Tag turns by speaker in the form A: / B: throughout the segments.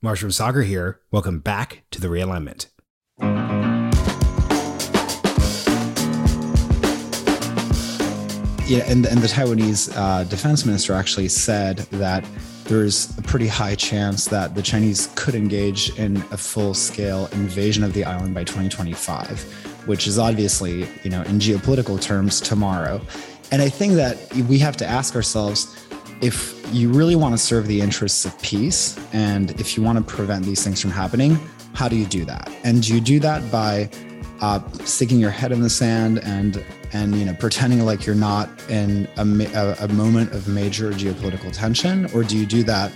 A: Marshall Saagar here. Welcome back to the realignment.
B: Yeah, and, and the Taiwanese uh, defense minister actually said that there's a pretty high chance that the Chinese could engage in a full scale invasion of the island by 2025, which is obviously, you know, in geopolitical terms, tomorrow. And I think that we have to ask ourselves if you really want to serve the interests of peace and if you want to prevent these things from happening, how do you do that? And do you do that by uh, sticking your head in the sand and and you know pretending like you're not in a, a, a moment of major geopolitical tension, or do you do that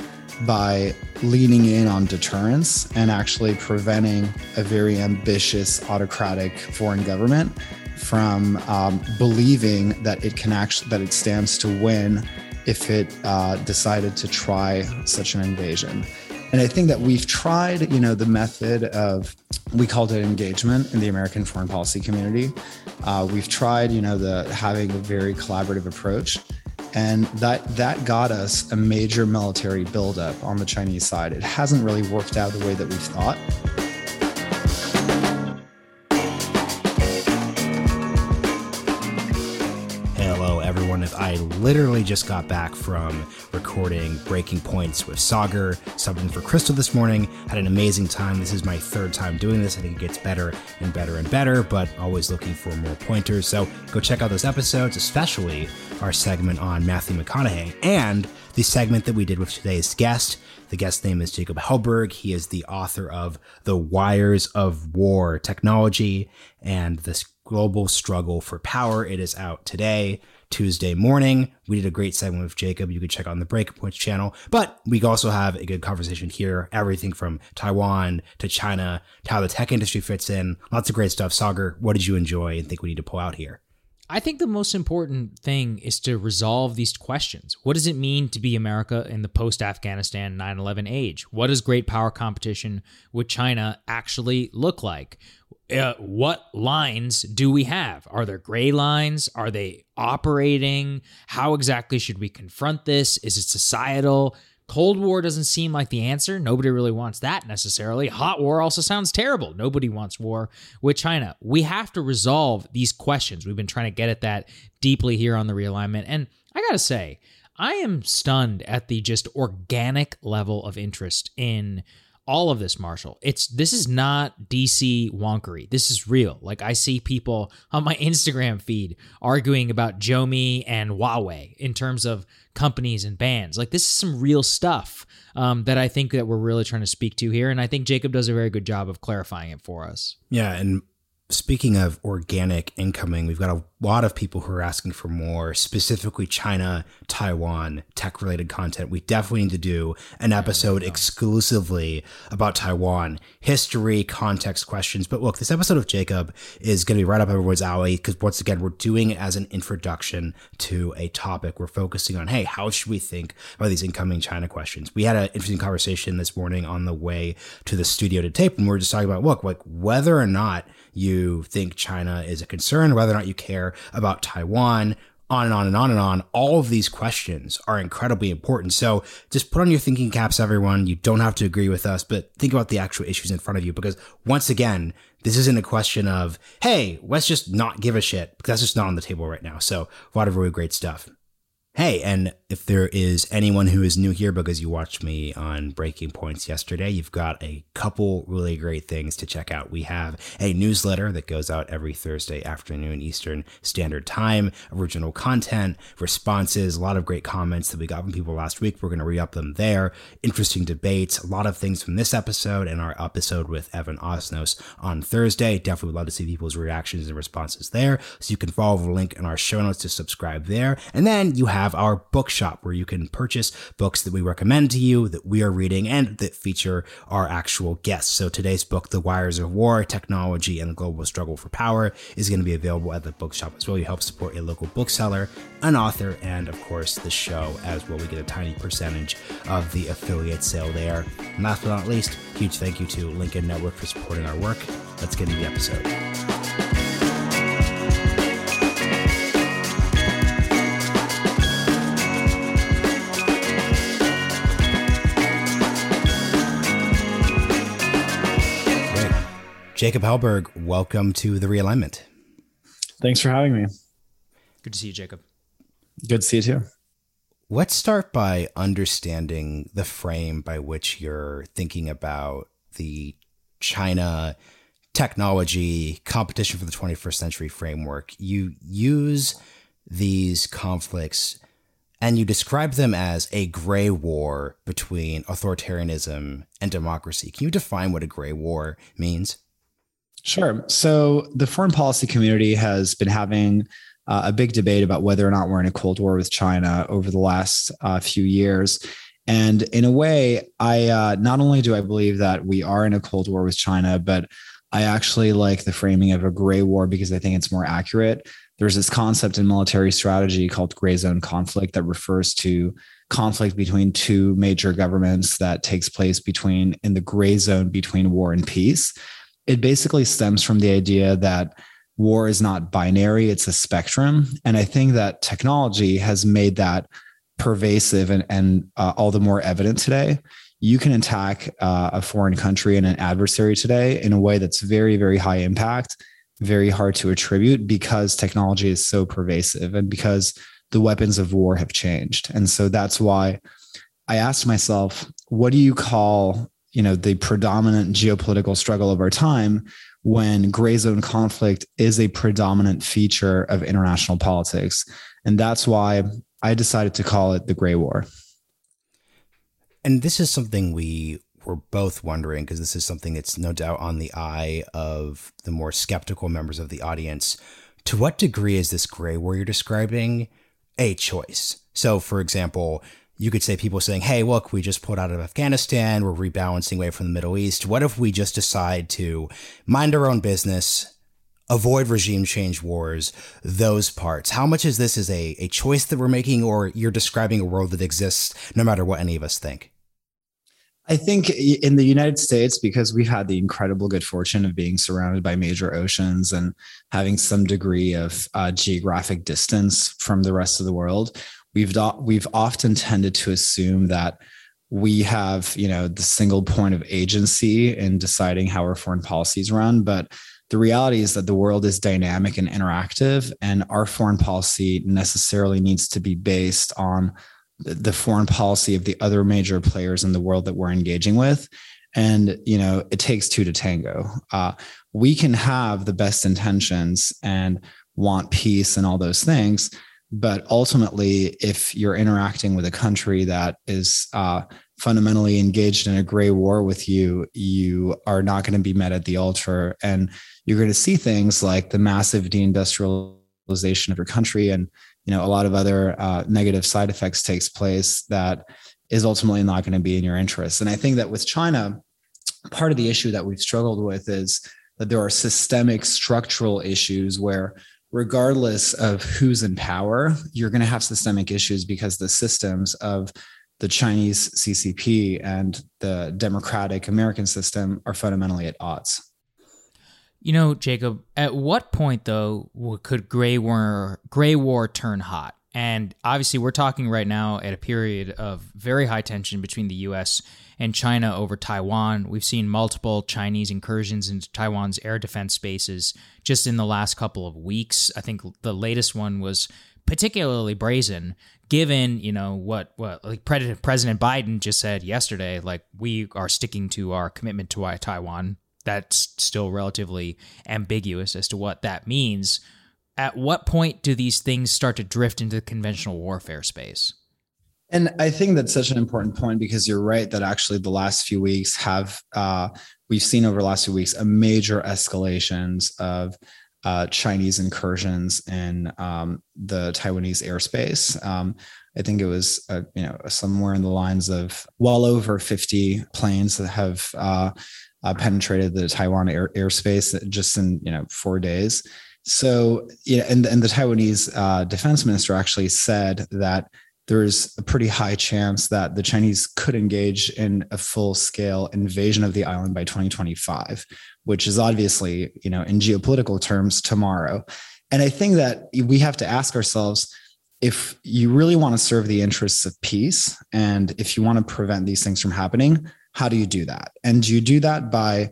B: by leaning in on deterrence and actually preventing a very ambitious autocratic foreign government from um, believing that it can actually that it stands to win if it uh, decided to try such an invasion. And I think that we've tried, you know, the method of we called it engagement in the American foreign policy community. Uh, we've tried, you know, the having a very collaborative approach, and that that got us a major military buildup on the Chinese side. It hasn't really worked out the way that we've thought.
A: Literally just got back from recording Breaking Points with Saagar, subbing for Crystal this morning. Had an amazing time. This is my third time doing this. I think it gets better and better and better, but always looking for more pointers. So go check out those episodes, especially our segment on Matthew McConaughey and the segment that we did with today's guest. The guest name is Jacob Helberg. He is the author of The Wires of War Technology and this global struggle for power. It is out today. Tuesday morning. We did a great segment with Jacob. You can check on the Breakpoints channel. But we also have a good conversation here. Everything from Taiwan to China to how the tech industry fits in. Lots of great stuff. Saagar, what did you enjoy and think we need to pull out here?
C: I think the most important thing is to resolve these questions. What does it mean to be America in the post Afghanistan 9 11 age? What does great power competition with China actually look like? Uh, what lines do we have? Are there gray lines? Are they operating? How exactly should we confront this? Is it societal? Cold War doesn't seem like the answer. Nobody really wants that necessarily. Hot War also sounds terrible. Nobody wants war with China. We have to resolve these questions. We've been trying to get at that deeply here on the realignment. And I got to say, I am stunned at the just organic level of interest in all of this, Marshall. It's this is not DC wonkery. This is real. Like I see people on my Instagram feed arguing about Xiaomi and Huawei in terms of companies and bands. Like this is some real stuff um, that I think that we're really trying to speak to here, and I think Jacob does a very good job of clarifying it for us.
A: Yeah, and speaking of organic incoming, we've got a lot of people who are asking for more, specifically China, Taiwan, tech related content. We definitely need to do an episode exclusively about Taiwan, history, context questions. But look, this episode of Jacob is going to be right up everyone's alley because once again, we're doing it as an introduction to a topic. We're focusing on, hey, how should we think about these incoming China questions? We had an interesting conversation this morning on the way to the studio to tape, and we are just talking about, look, like whether or not you think China is a concern, whether or not you care about Taiwan, on and on and on and on. All of these questions are incredibly important. So just put on your thinking caps, everyone. You don't have to agree with us, but think about the actual issues in front of you because once again, this isn't a question of, hey, let's just not give a shit because that's just not on the table right now. So a lot of really great stuff. Hey, and if there is anyone who is new here because you watched me on Breaking Points yesterday, you've got a couple really great things to check out. We have a newsletter that goes out every Thursday afternoon Eastern Standard Time, original content, responses, a lot of great comments that we got from people last week. We're going to re up them there. Interesting debates, a lot of things from this episode and our episode with Evan Osnos on Thursday. Definitely would love to see people's reactions and responses there. So you can follow the link in our show notes to subscribe there. And then you have have our bookshop where you can purchase books that we recommend to you, that we are reading, and that feature our actual guests. So today's book, The Wires of War, Technology and the Global Struggle for Power, is going to be available at the bookshop as well. You help support a local bookseller, an author, and of course the show as well. We get a tiny percentage of the affiliate sale there. And last but not least, huge thank you to Lincoln Network for supporting our work. Let's get into the episode. Jacob Helberg, welcome to the realignment.
B: Thanks for having me.
C: Good to see you, Jacob.
B: Good to see you too.
A: Let's start by understanding the frame by which you're thinking about the China technology competition for the 21st century framework. You use these conflicts and you describe them as a gray war between authoritarianism and democracy. Can you define what a gray war means?
B: Sure. So the foreign policy community has been having uh, a big debate about whether or not we're in a Cold War with China over the last uh, few years. And in a way, I uh, not only do I believe that we are in a Cold War with China, but I actually like the framing of a gray war because I think it's more accurate. There's this concept in military strategy called gray zone conflict that refers to conflict between two major governments that takes place between in the gray zone between war and peace. It basically stems from the idea that war is not binary, it's a spectrum. And I think that technology has made that pervasive and, and uh, all the more evident today. You can attack uh, a foreign country and an adversary today in a way that's very, very high impact, very hard to attribute because technology is so pervasive and because the weapons of war have changed. And so that's why I asked myself, what do you call you know the predominant geopolitical struggle of our time when gray zone conflict is a predominant feature of international politics. And that's why I decided to call it the Gray War.
A: And this is something we were both wondering because this is something that's no doubt on the eye of the more skeptical members of the audience. To what degree is this gray war you're describing a choice? So, for example, you could say people saying, hey, look, we just pulled out of Afghanistan, we're rebalancing away from the Middle East. What if we just decide to mind our own business, avoid regime change wars, those parts? How much is this is a, a choice that we're making, or you're describing a world that exists no matter what any of us think?
B: I think in the United States, because we've had the incredible good fortune of being surrounded by major oceans and having some degree of uh, geographic distance from the rest of the world, we've we've often tended to assume that we have you know the single point of agency in deciding how our foreign policies run but the reality is that the world is dynamic and interactive and our foreign policy necessarily needs to be based on the foreign policy of the other major players in the world that we're engaging with. And you know it takes two to tango. Uh, we can have the best intentions and want peace and all those things but ultimately, if you're interacting with a country that is uh, fundamentally engaged in a gray war with you, you are not going to be met at the altar. And you're going to see things like the massive deindustrialization of your country and you know a lot of other uh, negative side effects takes place that is ultimately not going to be in your interest and i think that with china part of the issue that we've struggled with is that there are systemic structural issues where regardless of who's in power, you're going to have systemic issues because the systems of the Chinese CCP and the democratic American system are fundamentally at odds.
C: You know, Jacob, at what point though could gray war gray war turn hot? And obviously, we're talking right now at a period of very high tension between the U.S and China over Taiwan. We've seen multiple Chinese incursions into Taiwan's air defense bases just in the last couple of weeks. I think the latest one was particularly brazen given you know what what like president biden just said yesterday like we are sticking to our commitment to taiwan that's still relatively ambiguous as to what that means at what point do these things start to drift into the conventional warfare space
B: and I think that's such an important point because you're right that actually the last few weeks have uh, we've seen over the last few weeks a major escalations of uh, Chinese incursions in um, the Taiwanese airspace. Um, I think it was uh, you know somewhere in the lines of well over 50 planes that have uh, uh, penetrated the Taiwan air, airspace just in you know four days. So yeah, and and the Taiwanese uh, defense minister actually said that there's a pretty high chance that the Chinese could engage in a full scale invasion of the island by 2025, which is obviously, you know, in geopolitical terms, tomorrow. And I think that we have to ask ourselves if you really want to serve the interests of peace and if you want to prevent these things from happening, how do you do that? And do you do that by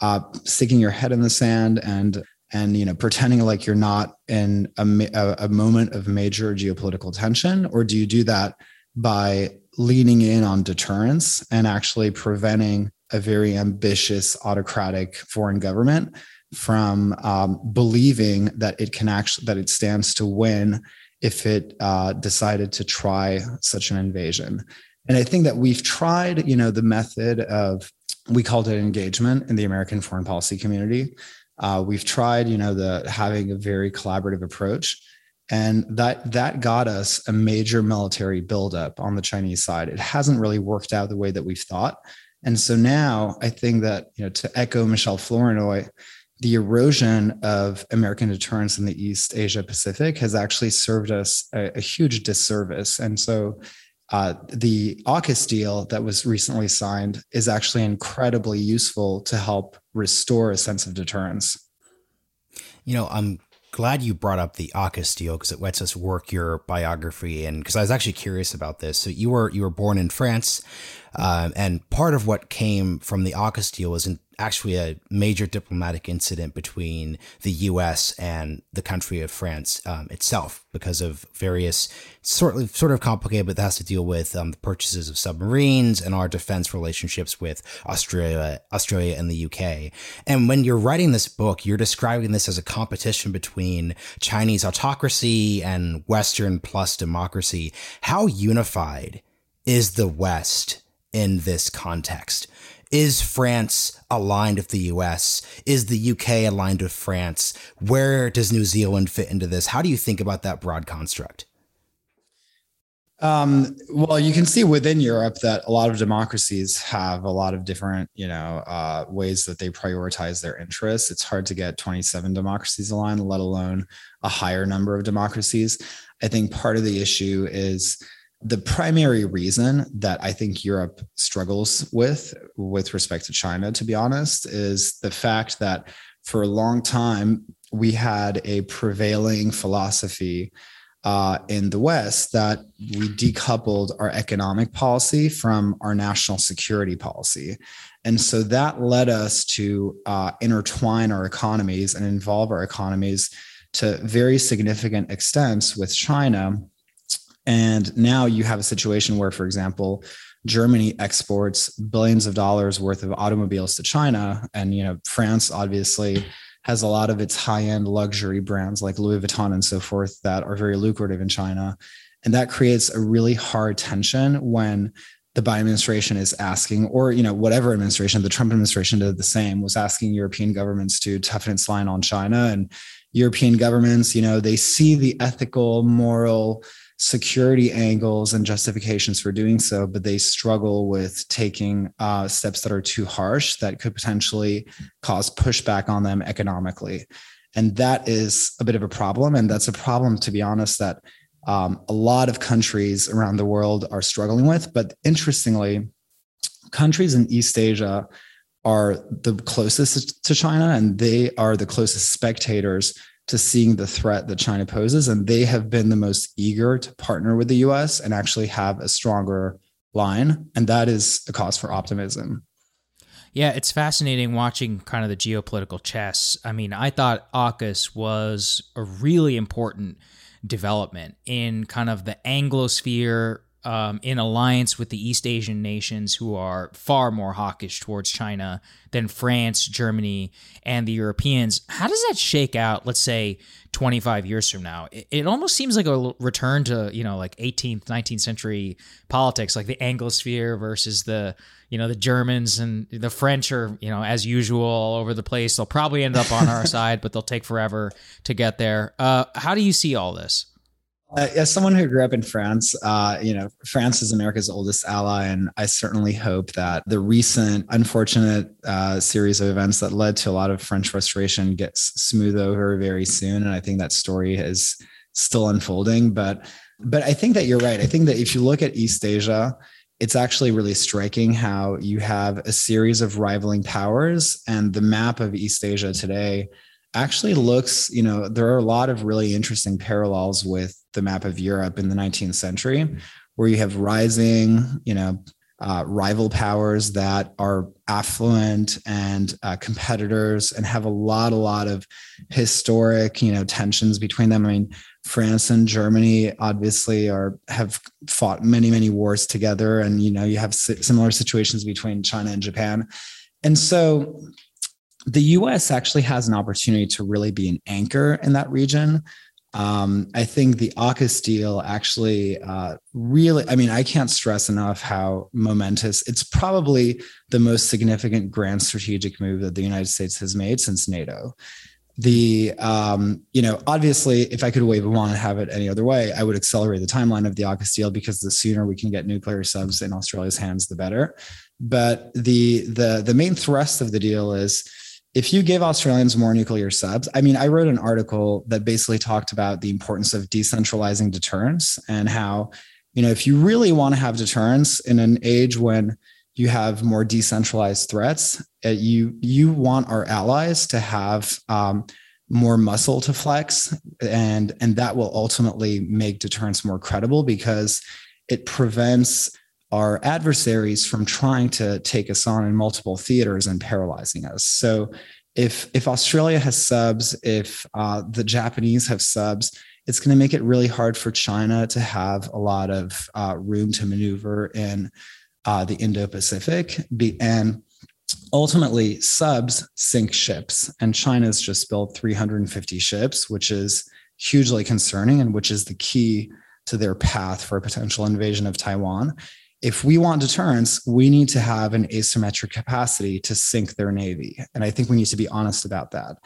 B: uh, sticking your head in the sand and and you know pretending like you're not in a, a, moment of major geopolitical tension or do you do that by leaning in on deterrence and actually preventing a very ambitious autocratic foreign government from um, believing that it can actually that it stands to win if it uh, decided to try such an invasion? And i think that we've tried you know the method of we called it engagement in the american foreign policy community uh, we've tried you know the having a very collaborative approach and that that got us a major military buildup on the chinese side it hasn't really worked out the way that we've thought and so now i think that you know to echo Michelle flournoy the erosion of American deterrence in the East Asia Pacific has actually served us a, a huge disservice. And so uh, the AUKUS deal that was recently signed is actually incredibly useful to help restore a sense of deterrence.
A: You know, I'm glad you brought up the AUKUS deal because it lets us work your biography and because I was actually curious about this. So you were you were born in France, uh, and part of what came from the AUKUS deal was in, actually a major diplomatic incident between the U.S. and the country of France um, itself because of various sort of sort of complicated, but that has to deal with um, the purchases of submarines and our defense relationships with Australia, Australia and the UK. And when you're writing this book, you're describing this as a competition between Chinese autocracy and Western plus democracy. How unified is the West in this context? Is France aligned with the US? Is the UK aligned with France? Where does New Zealand fit into this? How do you think about that broad construct?
B: Um, well, you can see within Europe that a lot of democracies have a lot of different, you know, uh, ways that they prioritize their interests. It's hard to get 27 democracies aligned, let alone a higher number of democracies. I think part of the issue is the primary reason that I think Europe struggles with, with respect to China, to be honest, is the fact that for a long time we had a prevailing philosophy uh, in the West that we decoupled our economic policy from our national security policy. And so that led us to uh, intertwine our economies and involve our economies to very significant extents with China and now you have a situation where, for example, Germany exports billions of dollars worth of automobiles to China. And, you know, France obviously has a lot of its high end luxury brands like Louis Vuitton and so forth that are very lucrative in China. And that creates a really hard tension when the Biden administration is asking, or you know, whatever administration, the Trump administration did the same, was asking European governments to toughen its line on China. And European governments, you know, they see the ethical, moral, security angles and justifications for doing so, but they struggle with taking uh, steps that are too harsh that could potentially cause pushback on them economically. And that is a bit of a problem. And that's a problem, to be honest, that um, a lot of countries around the world are struggling with. But interestingly, countries in East Asia are the closest to China and they are the closest spectators to seeing the threat that China poses. And they have been the most eager to partner with the US and actually have a stronger line. And that is a cause for optimism.
C: Yeah, it's fascinating watching kind of the geopolitical chess. I mean, I thought AUKUS was a really important development in kind of the Anglosphere um, in alliance with the East Asian nations who are far more hawkish towards China than France, Germany, and the Europeans. How does that shake out, let's say, 25 years from now? It, it almost seems like a return to, you know, like 18th, 19th century politics, like the Anglosphere versus the, you know, the Germans and the French are, you know, as usual all over the place. They'll probably end up on our side, but they'll take forever to get there. Uh, how do you see all this?
B: Uh, as someone who grew up in France, uh, you know, France is America's oldest ally, and I certainly hope that the recent unfortunate uh, series of events that led to a lot of French frustration gets smoothed over very soon. And I think that story is still unfolding. But, but I think that you're right. I think that if you look at East Asia, it's actually really striking how you have a series of rivaling powers, and the map of East Asia today actually looks, you know, there are a lot of really interesting parallels with the map of Europe in the 19th century, where you have rising, you know, uh, rival powers that are affluent and uh, competitors and have a lot, a lot of historic, you know, tensions between them. I mean, France and Germany obviously are have fought many, many wars together, and you know, you have similar situations between China and Japan, and so the U.S. actually has an opportunity to really be an anchor in that region. Um, I think the AUKUS deal actually uh, really, I mean, I can't stress enough how momentous it's probably the most significant grand strategic move that the United States has made since NATO. The, um, you know, obviously, if I could wave a wand and have it any other way, I would accelerate the timeline of the AUKUS deal because the sooner we can get nuclear subs in Australia's hands, the better. But the the the main thrust of the deal is if you give Australians more nuclear subs, I mean, I wrote an article that basically talked about the importance of decentralizing deterrence and how, you know, if you really want to have deterrence in an age when you have more decentralized threats, uh, you you want our allies to have um, more muscle to flex, and and that will ultimately make deterrence more credible because it prevents our adversaries from trying to take us on in multiple theaters and paralyzing us. So if if Australia has subs, if uh, the Japanese have subs, it's going to make it really hard for China to have a lot of uh, room to maneuver in uh, the Indo-Pacific. And ultimately, subs sink ships, and China's just built 350 ships, which is hugely concerning, and which is the key to their path for a potential invasion of Taiwan if we want deterrence, we need to have an asymmetric capacity to sink their navy. And I think we need to be honest about that.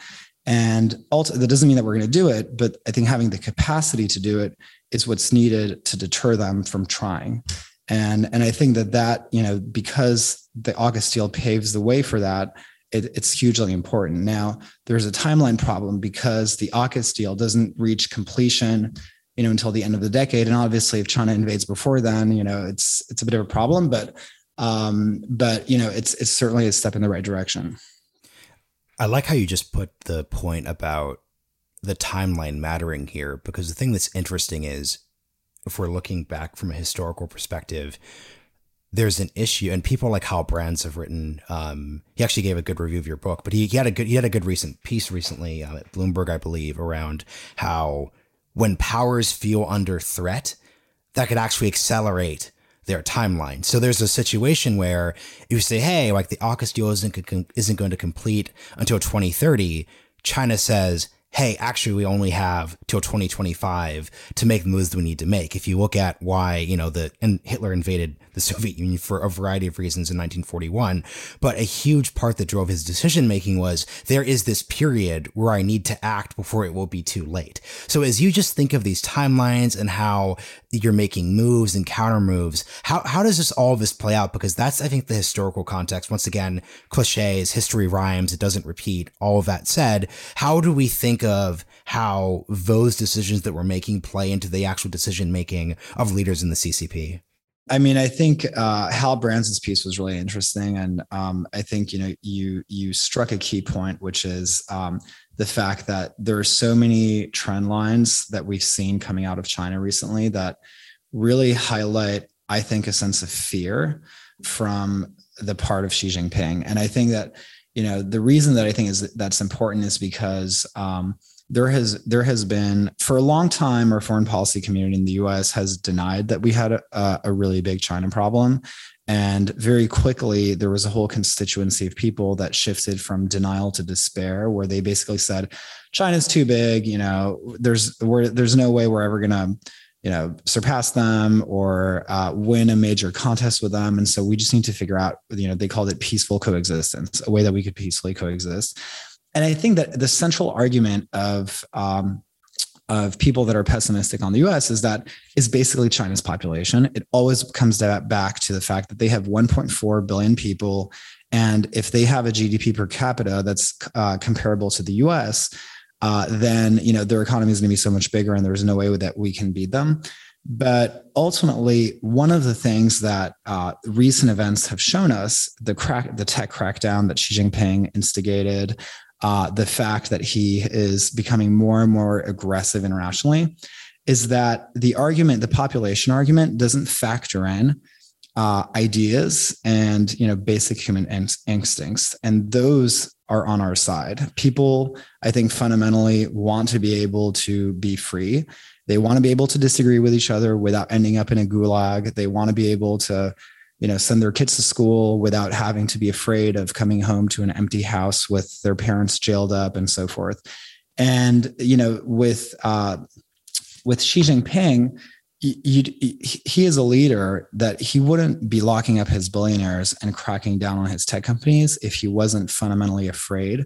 B: And that doesn't mean that we're going to do it, but I think having the capacity to do it is what's needed to deter them from trying. And, and I think that that, you know, because the AUKUS deal paves the way for that, it, it's hugely important. Now, there's a timeline problem because the AUKUS deal doesn't reach completion you know, until the end of the decade. And obviously, if China invades before then, you know, it's it's a bit of a problem. But um, but you know, it's it's certainly a step in the right direction.
A: I like how you just put the point about the timeline mattering here, because the thing that's interesting is if we're looking back from a historical perspective, there's an issue, and people like Hal Brands have written. Um, he actually gave a good review of your book, but he, he had a good he had a good recent piece recently uh, at Bloomberg, I believe, around how when powers feel under threat, that could actually accelerate their timeline. So there's a situation where you say, hey, like the AUKUS deal isn't, isn't going to complete until 2030, China says, hey, actually, we only have till 2025 to make the moves we need to make. If you look at why, you know, the and Hitler invaded the Soviet Union for a variety of reasons in 1941, but a huge part that drove his decision making was there is this period where I need to act before it will be too late. So as you just think of these timelines and how you're making moves and counter moves, how how does this all this play out? Because that's I think the historical context. Once again, cliches, history rhymes, it doesn't repeat. All of that said, how do we think of how those decisions that we're making play into the actual decision making of leaders in the CCP?
B: I mean, I think uh, Hal Brands' piece was really interesting, and um, I think you know you you struck a key point, which is um, the fact that there are so many trend lines that we've seen coming out of China recently that really highlight, I think, a sense of fear from the part of Xi Jinping, and I think that you know the reason that I think is that's important is because um, there has there has been for a long time our foreign policy community in the U.S. has denied that we had a, a really big China problem, and very quickly there was a whole constituency of people that shifted from denial to despair, where they basically said China's too big. You know, there's we're, there's no way we're ever gonna you know surpass them or uh, win a major contest with them and so we just need to figure out you know they called it peaceful coexistence a way that we could peacefully coexist and i think that the central argument of um, of people that are pessimistic on the US is that is basically China's population. It always comes back to the fact that they have 1.4 billion people. And if they have a GDP per capita that's uh, comparable to the US, uh, then you know their economy is going to be so much bigger, and there's no way that we can beat them. But ultimately, one of the things that uh, recent events have shown us the crack, the tech crackdown that Xi Jinping instigated, uh, the fact that he is becoming more and more aggressive internationally, is that the argument, the population argument, doesn't factor in uh, ideas and you know basic human instincts. And those are on our side. People i think fundamentally want to be able to be free. They want to be able to disagree with each other without ending up in a gulag. They want to be able to you know send their kids to school without having to be afraid of coming home to an empty house with their parents jailed up and so forth. And you know with uh, with xi jinping you, he is a leader that he wouldn't be locking up his billionaires and cracking down on his tech companies if he wasn't fundamentally afraid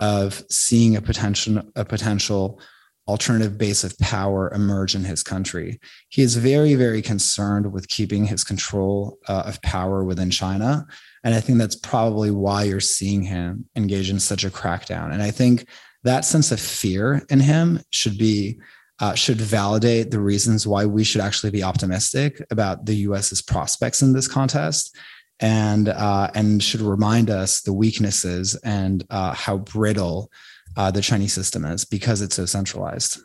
B: of seeing a potential a potential alternative base of power emerge in his country. He is very very concerned with keeping his control uh, of power within China, and I think that's probably why you're seeing him engage in such a crackdown. And I think that sense of fear in him should be uh, should validate the reasons why we should actually be optimistic about the U.S.'s prospects in this contest, and uh, and should remind us the weaknesses and uh, how brittle uh, the Chinese system is because it's so centralized.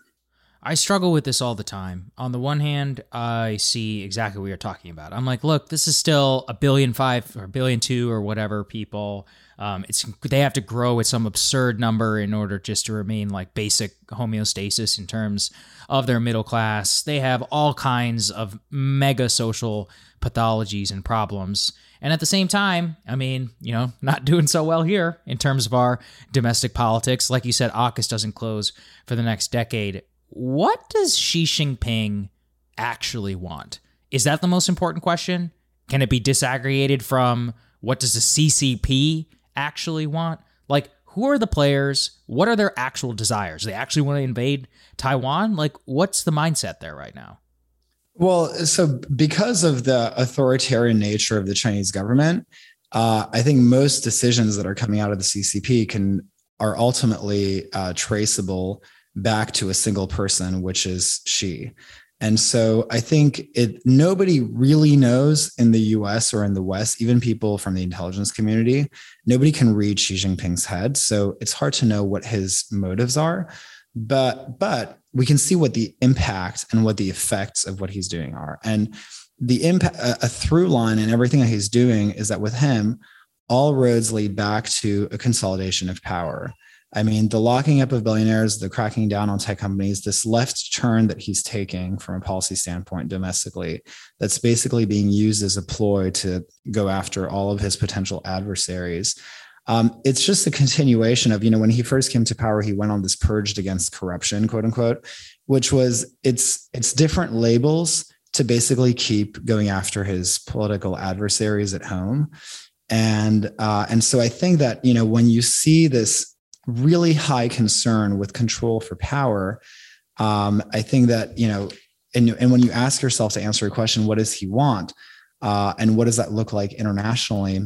C: I struggle with this all the time. On the one hand, I see exactly what you're talking about. I'm like, look, this is still a billion five or a billion two or whatever people um, it's they have to grow at some absurd number in order just to remain like basic homeostasis in terms of their middle class. They have all kinds of mega social pathologies and problems. And at the same time, I mean, you know, not doing so well here in terms of our domestic politics. Like you said, AUKUS doesn't close for the next decade. What does Xi Jinping actually want? Is that the most important question? Can it be disaggregated from what does the CCP actually want? Like, who are the players? What are their actual desires? They actually want to invade Taiwan? Like, what's the mindset there right now?
B: Well, so because of the authoritarian nature of the Chinese government, uh, I think most decisions that are coming out of the CCP can are ultimately uh, traceable back to a single person, which is Xi. And so I think it nobody really knows in the US or in the West, even people from the intelligence community, nobody can read Xi Jinping's head. So it's hard to know what his motives are. But but we can see what the impact and what the effects of what he's doing are. And the impact a through line in everything that he's doing is that with him, all roads lead back to a consolidation of power. I mean, the locking up of billionaires, the cracking down on tech companies, this left turn that he's taking from a policy standpoint domestically, that's basically being used as a ploy to go after all of his potential adversaries. Um, it's just a continuation of, you know, when he first came to power, he went on this purged against corruption, quote unquote, which was it's it's different labels to basically keep going after his political adversaries at home. And uh, and so I think that, you know, when you see this really high concern with control for power. Um, I think that, you know, and, and when you ask yourself to answer a question, what does he want? Uh, and what does that look like internationally?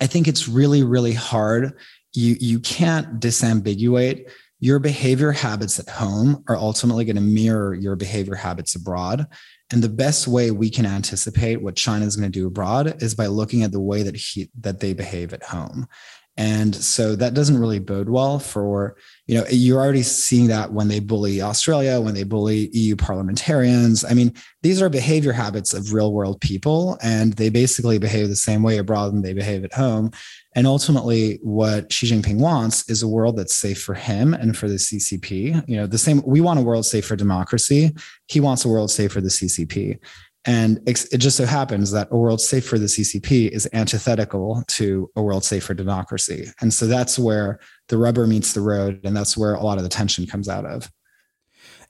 B: I think it's really, really hard. You, you can't disambiguate your behavior habits at home are ultimately going to mirror your behavior habits abroad. And the best way we can anticipate what China is going to do abroad is by looking at the way that he that they behave at home. And so that doesn't really bode well for, you know, you're already seeing that when they bully Australia, when they bully EU parliamentarians. I mean, these are behavior habits of real world people, and they basically behave the same way abroad than they behave at home. And ultimately, what Xi Jinping wants is a world that's safe for him and for the CCP. You know, the same, we want a world safe for democracy. He wants a world safe for the CCP. And it just so happens that a world safe for the CCP is antithetical to a world safe for democracy. And so that's where the rubber meets the road. And that's where a lot of the tension comes out of.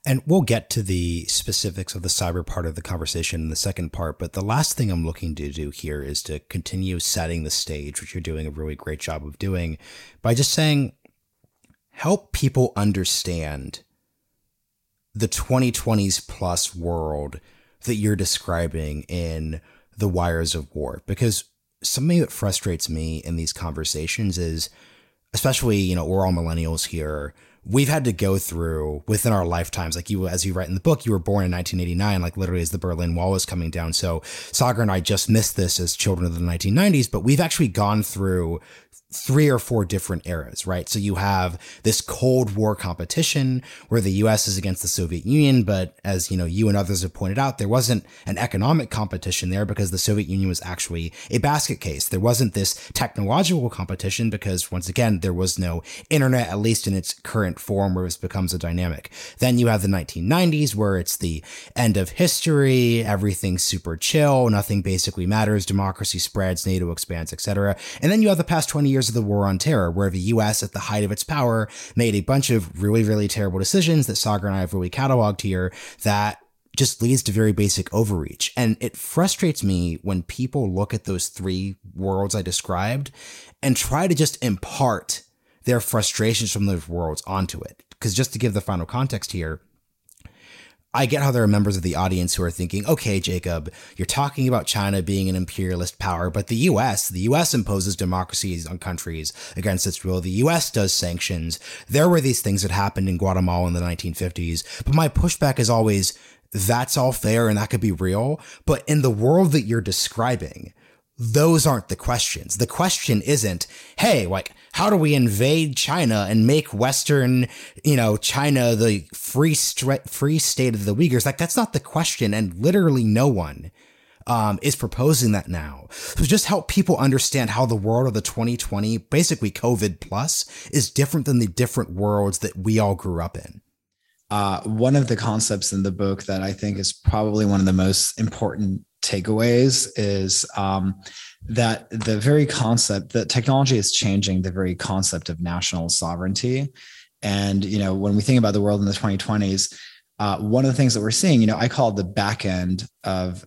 A: And we'll get to the specifics of the cyber part of the conversation in the second part. But the last thing I'm looking to do here is to continue setting the stage, which you're doing a really great job of doing, by just saying, help people understand the 2020s plus world that you're describing in The Wires of War. Because something that frustrates me in these conversations is, especially, you know, we're all millennials here. We've had to go through within our lifetimes. Like you, as you write in the book, you were born in 1989, like literally as the Berlin Wall was coming down. So Saagar and I just missed this as children of the 1990s, but we've actually gone through three or four different eras, right? So you have this Cold War competition where the US is against the Soviet Union, but as you know, you and others have pointed out, there wasn't an economic competition there because the Soviet Union was actually a basket case. There wasn't this technological competition because once again, there was no internet, at least in its current form where it becomes a dynamic. Then you have the 1990s where it's the end of history, everything's super chill, nothing basically matters, democracy spreads, NATO expands, etc. And then you have the past 20 years of the War on Terror, where the US, at the height of its power, made a bunch of really, really terrible decisions that Saagar and I have really cataloged here that just leads to very basic overreach. And it frustrates me when people look at those three worlds I described and try to just impart their frustrations from those worlds onto it. Because just to give the final context here, I get how there are members of the audience who are thinking, okay, Jacob, you're talking about China being an imperialist power, but the US, the US imposes democracies on countries against its will. The US does sanctions. There were these things that happened in Guatemala in the 1950s. But my pushback is always, that's all fair and that could be real. But in the world that you're describing, those aren't the questions. The question isn't, hey, like, how do we invade China and make Western, you know, China the free free state of the Uyghurs? Like, that's not the question. And literally no one um, is proposing that now. So just help people understand how the world of the 2020, basically COVID plus, is different than the different worlds that we all grew up in.
B: Uh, one of the concepts in the book that I think is probably one of the most important takeaways is um, that the very concept that technology is changing the very concept of national sovereignty. And you know, when we think about the world in the 2020s, uh, one of the things that we're seeing, you know, I call it the back end of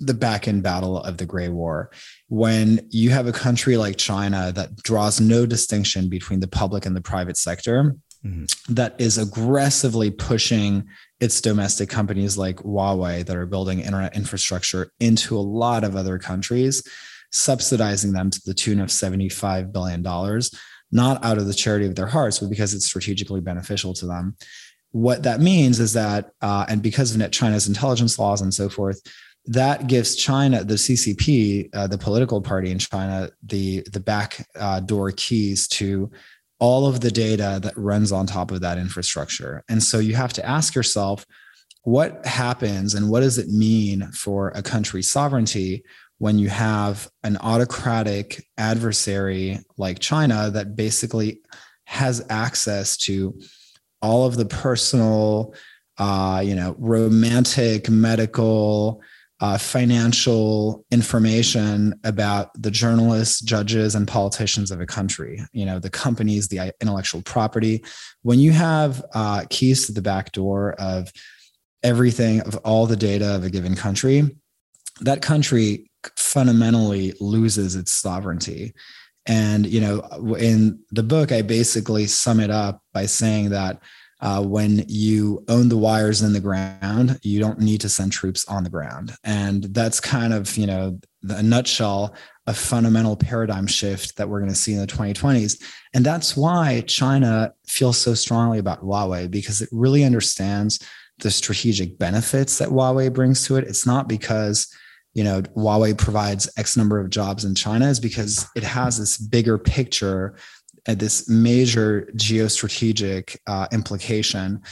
B: the back end battle of the gray war when you have a country like china that draws no distinction between the public and the private sector mm-hmm. that is aggressively pushing its domestic companies like Huawei that are building internet infrastructure into a lot of other countries, subsidizing them to the tune of $75 billion, not out of the charity of their hearts, but because it's strategically beneficial to them. What that means is that, uh, and because of China's intelligence laws and so forth, that gives China, the CCP, uh, the political party in China, the the back uh, door keys to all of the data that runs on top of that infrastructure. And so you have to ask yourself, what happens and what does it mean for a country's sovereignty when you have an autocratic adversary like China that basically has access to all of the personal, uh, you know, romantic, medical, uh, financial information about the journalists, judges, and politicians of a country. You know, the companies, the intellectual property. When you have uh, keys to the back door of everything, of all the data of a given country, that country fundamentally loses its sovereignty. And you know, in the book, I basically sum it up by saying that uh, when you own the wires in the ground, you don't need to send troops on the ground. And that's kind of, you know, a nutshell, a fundamental paradigm shift that we're going to see in the 2020s. And that's why China feels so strongly about Huawei because it really understands the strategic benefits that Huawei brings to it. It's not because you know Huawei provides X number of jobs in China, is because it has this bigger picture at this major geostrategic uh, implication.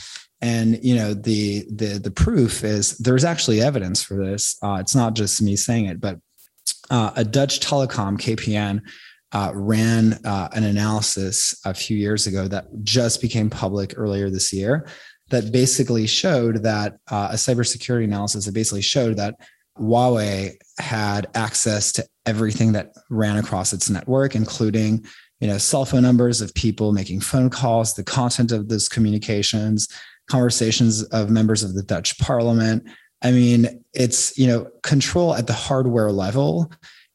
B: And you know the the the proof is there's actually evidence for this. Uh, it's not just me saying it but uh, a dutch telecom kpn uh, ran uh, an analysis a few years ago that just became public earlier this year that basically showed that uh, a cybersecurity analysis that basically showed that Huawei had access to everything that ran across its network, including you know cell phone numbers of people making phone calls the content of those communications conversations of members of the dutch parliament. I mean it's you know control at the hardware level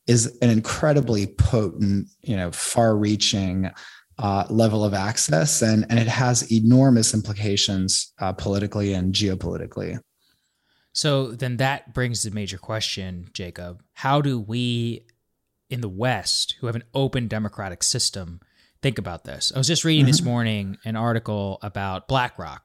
B: is an incredibly potent you know far reaching uh, level of access and, and it has enormous implications uh, politically and geopolitically.
C: So then that brings the major question jacob. How do we in the West who have an open democratic system think about this. I was just reading mm-hmm. this morning an article about BlackRock,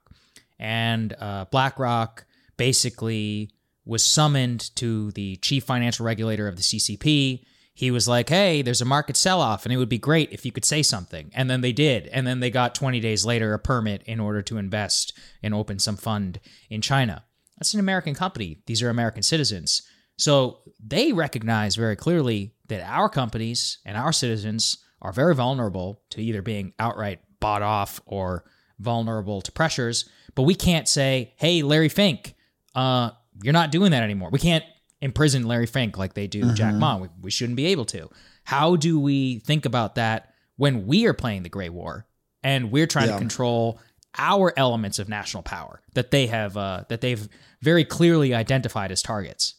C: and uh, BlackRock basically was summoned to the chief financial regulator of the CCP. He was like, "Hey, there's a market sell-off, and it would be great if you could say something." And then they did, and then they got 20 days later a permit in order to invest and open some fund in China. That's an American company. These are American citizens. So they recognize very clearly that our companies and our citizens are very vulnerable to either being outright bought off or vulnerable to pressures. But we can't say, hey, Larry Fink, uh, you're not doing that anymore. We can't imprison Larry Fink like they do mm-hmm. Jack Ma. We, we shouldn't be able to. How do we think about that when we are playing the Gray War and we're trying yeah. to control our elements of national power that they have uh, that they've very clearly identified as targets?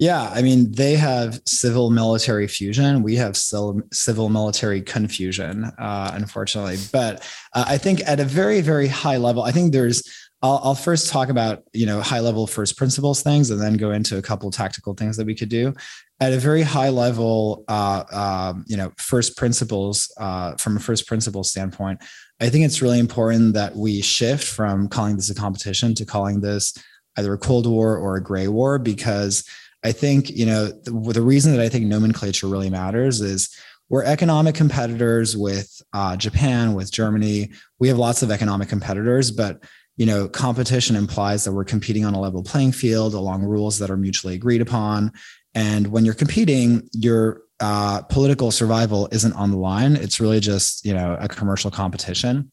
B: Yeah, I mean, they have civil military fusion. We have civil military confusion, uh, unfortunately. But uh, I think at a very, very high level, I think there's. I'll, I'll, first talk about you know high level first principles things, and then go into a couple tactical things that we could do. At a very high level, uh, um, you know, first principles uh, from a first principle standpoint, I think it's really important that we shift from calling this a competition to calling this either a Cold War or a Gray War because I think, you know, the, the reason that I think nomenclature really matters is we're economic competitors with uh, Japan, with Germany. We have lots of economic competitors, but you know, competition implies that we're competing on a level playing field along rules that are mutually agreed upon. And when you're competing, your uh, political survival isn't on the line. It's really just you know a commercial competition.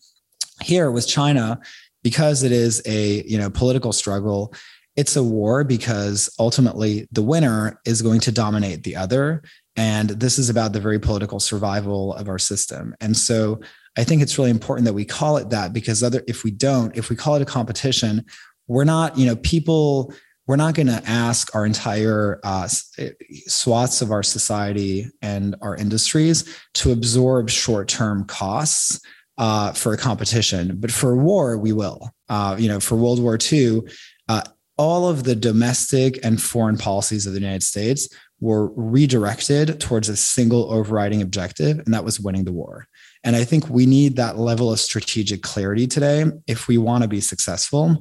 B: Here with China, because it is a you know political struggle, it's a war because ultimately the winner is going to dominate the other. And this is about the very political survival of our system. And so I think it's really important that we call it that because other if we don't, if we call it a competition, we're not, you know, people, we're not going to ask our entire uh, swaths of our society and our industries to absorb short-term costs uh, for a competition, but for a war, we will. Uh, you know, for World War II, all of the domestic and foreign policies of the United States were redirected towards a single overriding objective, and that was winning the war. And I think we need that level of strategic clarity today if we want to be successful.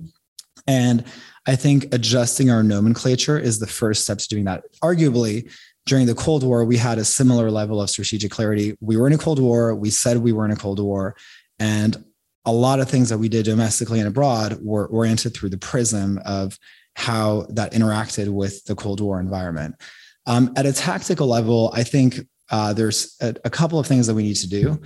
B: And I think adjusting our nomenclature is the first step to doing that. Arguably, during the Cold War, we had a similar level of strategic clarity. We were in a Cold War. We said we were in a Cold War. And a lot of things that we did domestically and abroad were oriented through the prism of how that interacted with the Cold War environment. Um, at a tactical level, I think uh, there's a, a, couple of things that we need to do.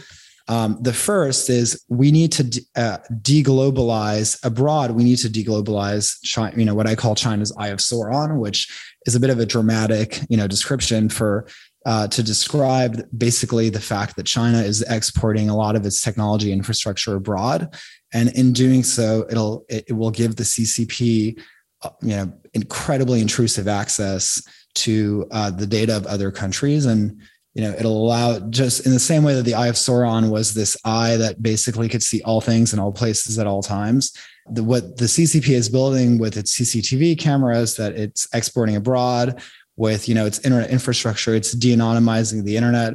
B: Um, the first is we need to de- uh, deglobalize abroad. We need to deglobalize, China, you know, what I call China's Eye of Sauron, which is a bit of a dramatic, you know, description for uh, to describe basically the fact that China is exporting a lot of its technology infrastructure abroad, and in doing so, it'll it will give the CCP, uh, you know, incredibly intrusive access to uh, the data of other countries, and you know, it'll allow just in the same way that the Eye of Sauron was this eye that basically could see all things in all places at all times. The, what the CCP is building with its CCTV cameras that it's exporting abroad with you know its internet infrastructure it's de-anonymizing the internet.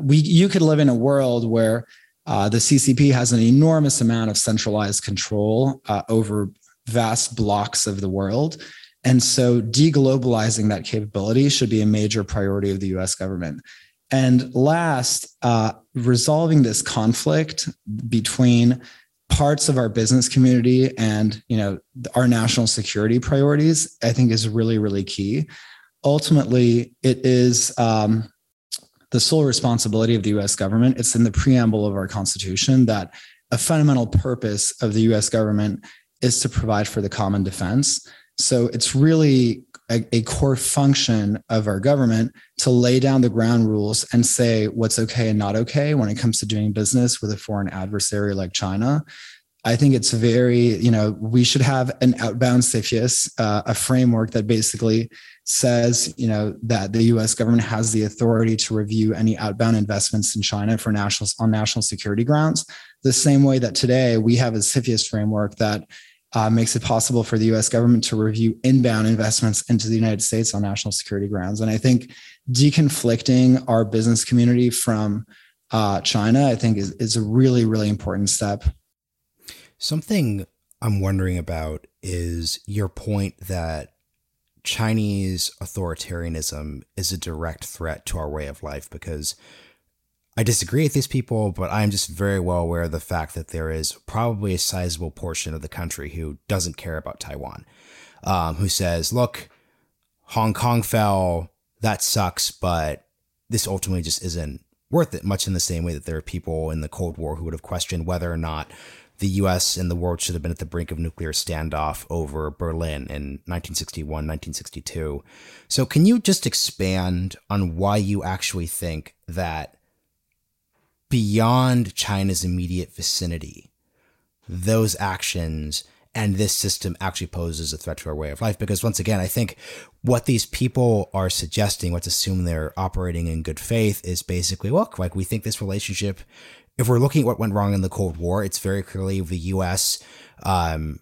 B: We you could live in a world where uh, the ccp has an enormous amount of centralized control uh, over vast blocks of the world. And so deglobalizing that capability should be a major priority of the us government. And last uh, resolving this conflict between parts of our business community and you know our national security priorities i think is really really key ultimately it is um, the sole responsibility of the US government. It's in the preamble of our Constitution that a fundamental purpose of the US government is to provide for the common defense. So it's really a, a, core function of our government to lay down the ground rules and say what's okay and not okay when it comes to doing business with a foreign adversary like China. I think it's very, you know, we should have an outbound CFIUS, uh, a framework that basically says, you know, that the U.S. government has the authority to review any outbound investments in China for national on national security grounds. The same way that today we have a CFIUS framework that uh, makes it possible for the U.S. government to review inbound investments into the United States on national security grounds. And I think deconflicting our business community from uh, China, I think is, is a really, really important step.
A: Something I'm wondering about is your point that Chinese authoritarianism is a direct threat to our way of life because I disagree with these people, but I'm just very well aware of the fact that there is probably a sizable portion of the country who doesn't care about Taiwan, um, who says, look, Hong Kong fell, that sucks, but this ultimately just isn't worth it, much in the same way that there are people in the Cold War who would have questioned whether or not the US and the world should have been at the brink of nuclear standoff over Berlin in 1961, 1962. So, can you just expand on why you actually think that beyond China's immediate vicinity, those actions and this system actually poses a threat to our way of life. Because once again, I think what these people are suggesting, let's assume they're operating in good faith, is basically look, like we think this relationship, if we're looking at what went wrong in the Cold War, it's very clearly the US um,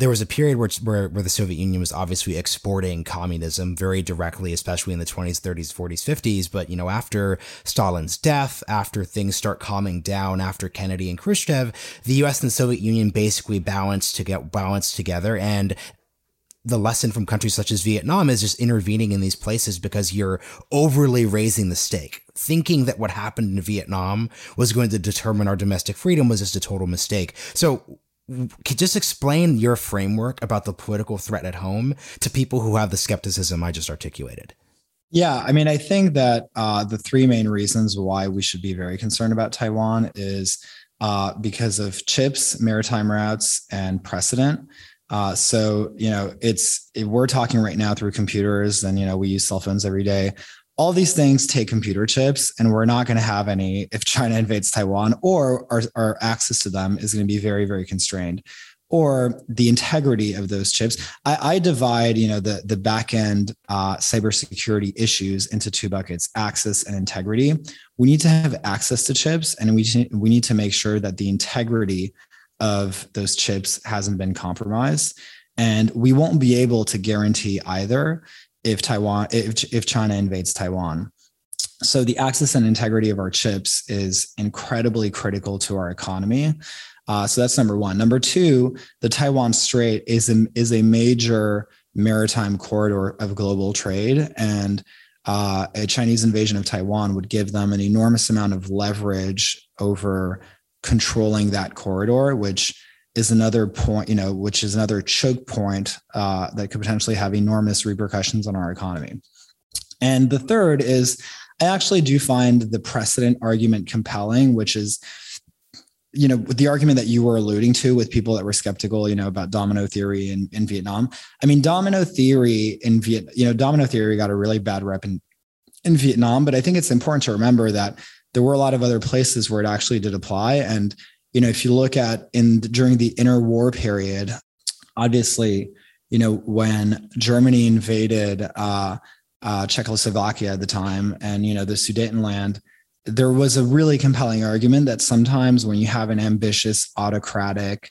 A: there was a period where, where, where the Soviet Union was obviously exporting communism very directly, especially in the 20s, 30s, 40s, 50s. But, you know, after Stalin's death, after things start calming down, after Kennedy and Khrushchev, the US and the Soviet Union basically balanced to get balanced together. And the lesson from countries such as Vietnam is just intervening in these places because you're overly raising the stake. Thinking that what happened in Vietnam was going to determine our domestic freedom was just a total mistake. So just explain your framework about the political threat at home to people who have the skepticism I just articulated.
B: Yeah, I mean, I think that uh, the three main reasons why we should be very concerned about Taiwan is uh, because of chips, maritime routes, and precedent. Uh, so you know, it's we're talking right now through computers, and you know, we use cell phones every day all these things take computer chips and we're not going to have any if china invades taiwan or our, our access to them is going to be very very constrained or the integrity of those chips. I, I divide you know the the back end uh, cybersecurity issues into two buckets access and integrity. We need to have access to chips and we, we need to make sure that the integrity of those chips hasn't been compromised. And we won't be able to guarantee either if Taiwan, if, if China invades Taiwan. So the access and integrity of our chips is incredibly critical to our economy. Uh, so that's number one. Number two, the Taiwan Strait is a, is a major maritime corridor of global trade, and uh, a Chinese invasion of Taiwan would give them an enormous amount of leverage over controlling that corridor, which is another point, you know, which is another choke point uh, that could potentially have enormous repercussions on our economy. And the third is I actually do find the precedent argument compelling, which is, you know, the argument that you were alluding to with people that were skeptical, you know, about domino theory in, in Vietnam. I mean, domino theory in Viet, you know, domino theory got a really bad rep in, in Vietnam, but I think it's important to remember that there were a lot of other places where it actually did apply. And you know, if you look at in during the interwar period, obviously, you know, when Germany invaded uh, uh, Czechoslovakia at the time, and you know the Sudetenland, there was a really compelling argument that sometimes when you have an ambitious autocratic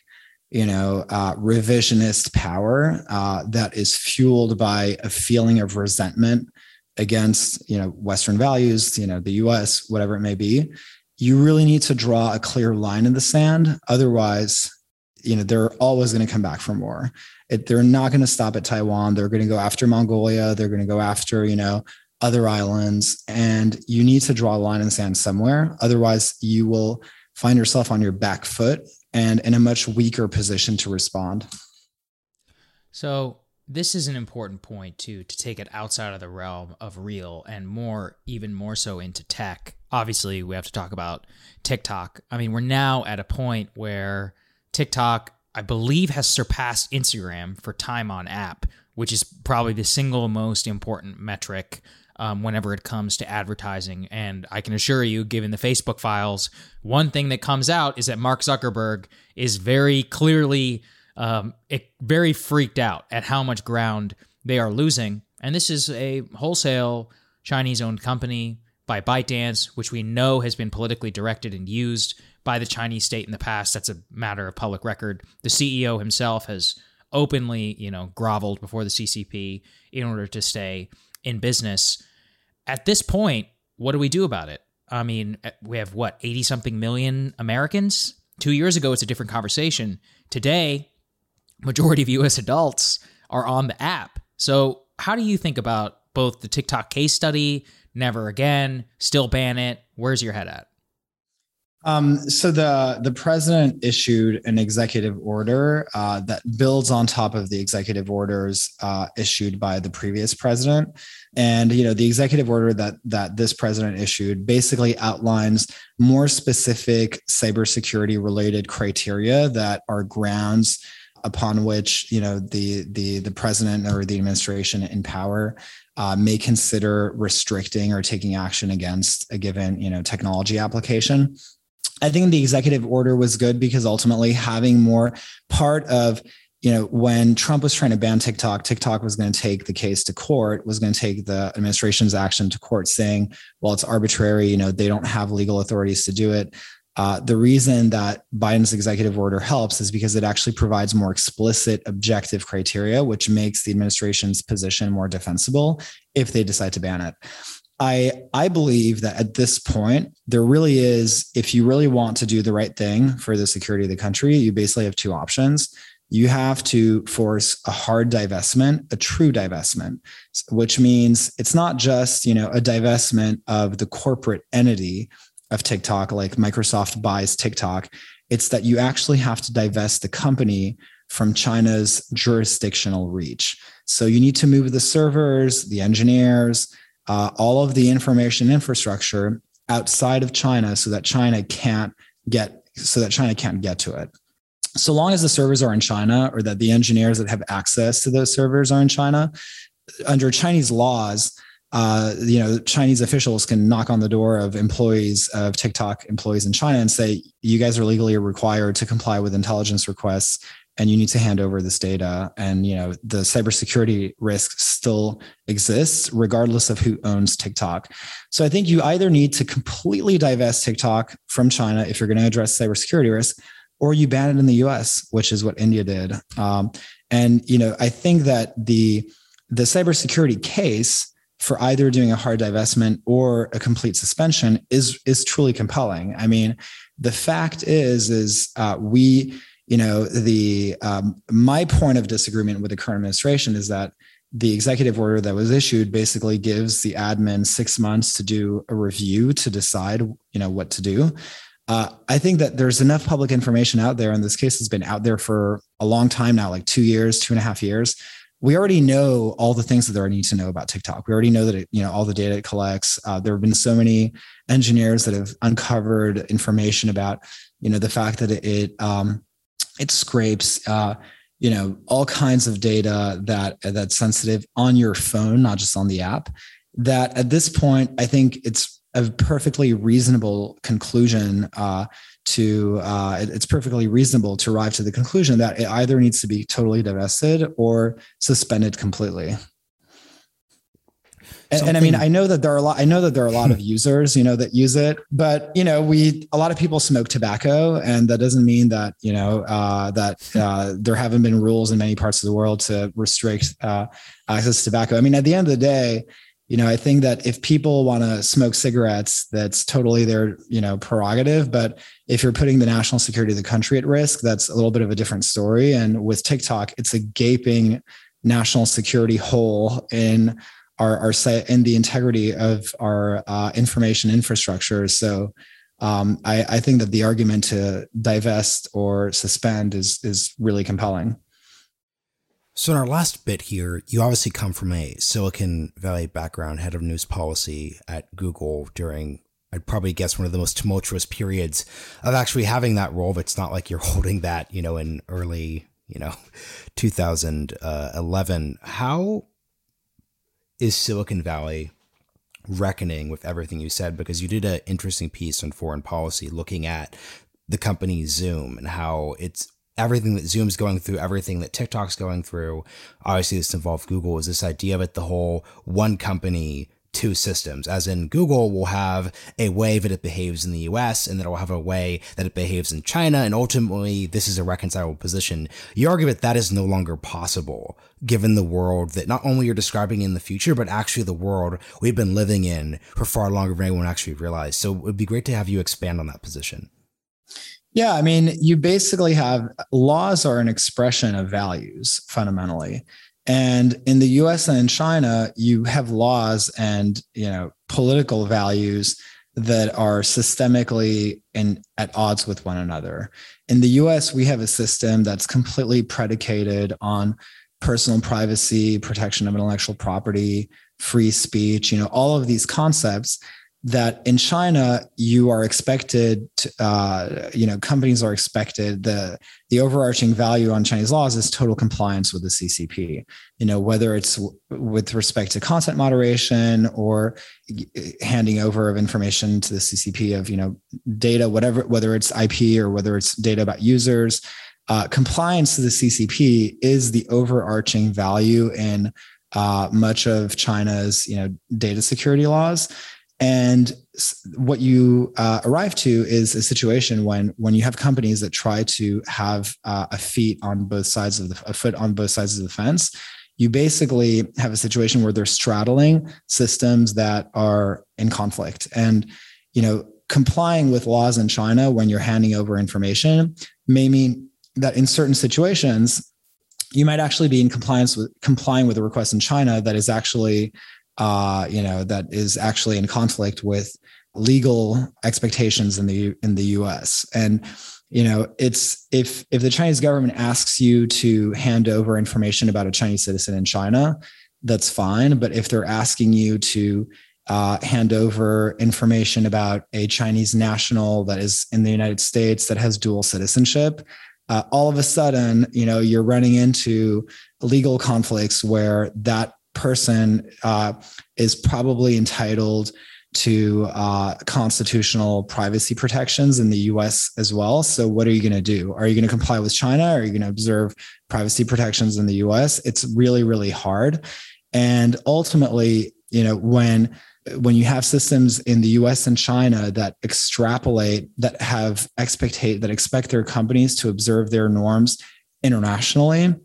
B: you know uh, revisionist power uh, that is fueled by a feeling of resentment against you know western values you know the us whatever it may be you really need to draw a clear line in the sand. Otherwise, you know, they're always going to come back for more. It, they're not going to stop at Taiwan. They're going to go after Mongolia. They're going to go after, you know, other islands. And you need to draw a line in the sand somewhere. Otherwise, you will find yourself on your back foot and in a much weaker position to respond.
C: So, this is an important point too to take it outside of the realm of real and more even more so into tech obviously we have to talk about TikTok. I mean, we're now at a point where TikTok, I believe, has surpassed Instagram for time on app, which is probably the single most important metric um, whenever it comes to advertising. And I can assure you, given the Facebook files, one thing that comes out is that Mark Zuckerberg is very clearly um, very freaked out at how much ground they are losing. And this is a wholesale Chinese owned company by ByteDance, which we know has been politically directed and used by the Chinese state in the past. That's a matter of public record. The CEO himself has openly, you know, groveled before the CCP in order to stay in business. At this point, what do we do about it? I mean, we have what, 80 something million Americans? Two years ago, it's a different conversation. Today, majority of US adults are on the app. So, how do you think about both the TikTok case study, never again, still ban it? Where's your head at?
B: Um, so the the president issued an executive order uh, that builds on top of the executive orders uh, issued by the previous president, and you know the executive order that that this president issued basically outlines more specific cybersecurity related criteria that are grounds upon which you know the the the president or the administration in power uh, may consider restricting or taking action against a given you know technology application I think the executive order was good because ultimately having more part of you know when Trump was trying to ban TikTok, TikTok was going to take the case to court, was going to take the administration's action to court, saying, "Well, it's arbitrary. You know, they don't have legal authorities to do it." Uh, the reason that Biden's executive order helps is because it actually provides more explicit objective criteria, which makes the administration's position more defensible if they decide to ban it. I I believe that at this point there really is if you really want to do the right thing for the security of the country, you basically have two options. You have to force a hard divestment, a true divestment, which means it's not just, you know, a divestment of the corporate entity of TikTok like Microsoft buys TikTok. It's that you actually have to divest the company from China's jurisdictional reach. So you need to move the servers, the engineers, uh, all of the information infrastructure outside of China so that China can't get so that China can't get to it. So long as the servers are in China or that the engineers that have access to those servers are in China, under Chinese laws, uh, you know, Chinese officials can knock on the door of employees of TikTok employees in China and say, "You guys are legally required to comply with intelligence requests and you need to hand over this data. And you know the cybersecurity risk still exists regardless of who owns tiktok. So i think you either need to completely divest tiktok from china if you're going to address cybersecurity risk or you ban it in the us which is what india did. Um, and you know i think that the the cybersecurity case for either doing a hard divestment or a complete suspension is is truly compelling. I mean the fact is is uh, we you know the um, my point of disagreement with the current administration is that the executive order that was issued basically gives the admin six months to do a review to decide you know what to do. Uh, i think that there's enough public information out there and this case has been out there for a long time now like two years two and a half years we already know all the things that there need to know about TikTok. We already know that it, you know all the data it collects. Uh, there have been so many engineers that have uncovered information about you know the fact that it, it um, it scrapes uh, you know all kinds of data that that's sensitive on your phone not just on the app that at this point i think it's a perfectly reasonable conclusion uh, to uh, it's perfectly reasonable to arrive to the conclusion that it either needs to be totally divested or suspended completely and, and, I mean, I know that there are a lot. I know that there are a lot of users, you know, that use it. But you know, we a lot of people smoke tobacco, and that doesn't mean that you know uh, that uh, there haven't been rules in many parts of the world to restrict uh, access to tobacco. I mean, at the end of the day, you know, I think that if people want to smoke cigarettes, that's totally their you know prerogative. But if you're putting the national security of the country at risk, that's a little bit of a different story. And with TikTok, it's a gaping national security hole in our, our site the integrity of our uh, information infrastructure. So um, I, I think that the argument to divest or suspend is is really compelling.
A: So, in our last bit here, you obviously come from a Silicon Valley background, head of news policy at Google during, I'd probably guess, one of the most tumultuous periods of actually having that role. But it's not like you're holding that, you know, in early, you know, 2011. How is Silicon Valley reckoning with everything you said? Because you did an interesting piece on foreign policy looking at the company Zoom and how it's everything that Zoom's going through, everything that TikTok's going through. Obviously, this involved Google. Is this idea of it the whole one company two systems, as in Google will have a way that it behaves in the US and then it will have a way that it behaves in China. And ultimately, this is a reconcilable position. You argue that that is no longer possible given the world that not only you're describing in the future, but actually the world we've been living in for far longer than anyone actually realized. So it would be great to have you expand on that position.
B: Yeah, I mean, you basically have laws are an expression of values fundamentally. And in the US and in China, you have laws and, you know, political values that are systemically and at odds with one another. In the US, we have a system that's completely predicated on personal privacy, protection of intellectual property, free speech, you know, all of these concepts that in China you are expected uh, you know companies are expected the the overarching value on Chinese laws is total compliance with the CCP you know whether it's w- with respect to content moderation or handing over of information to the CCP of you know data whatever whether it's IP or whether it's data about users uh, compliance to the CCP is the overarching value in uh, much of China's you know data security laws and what you uh, arrive to is a situation when when you have companies that try to have uh, a feet on both sides of the a foot on both sides of the fence. You basically have a situation where they're straddling systems that are in conflict. And you know complying with laws in china when you're handing over information may mean that in certain situations you might actually be in compliance with complying with a request in china that is actually uh, you know, that is actually in conflict with legal expectations in the in the U.S. And you know, it's if if the Chinese government asks you to hand over information about a Chinese citizen in China, that's fine. But if they're asking you to uh, hand over information about a Chinese national that is in the United States that has dual citizenship, uh, all of a sudden, you know, you're running into legal conflicts where that person uh, is probably entitled to uh, constitutional privacy protections in the US as well. So, what are you going to do? Are you going to comply with China? Are you going to observe privacy protections in the US? It's really, really hard. And ultimately, you know, when when you have systems in the US and China that extrapolate, that have expectate that expect their companies to observe their norms internationally,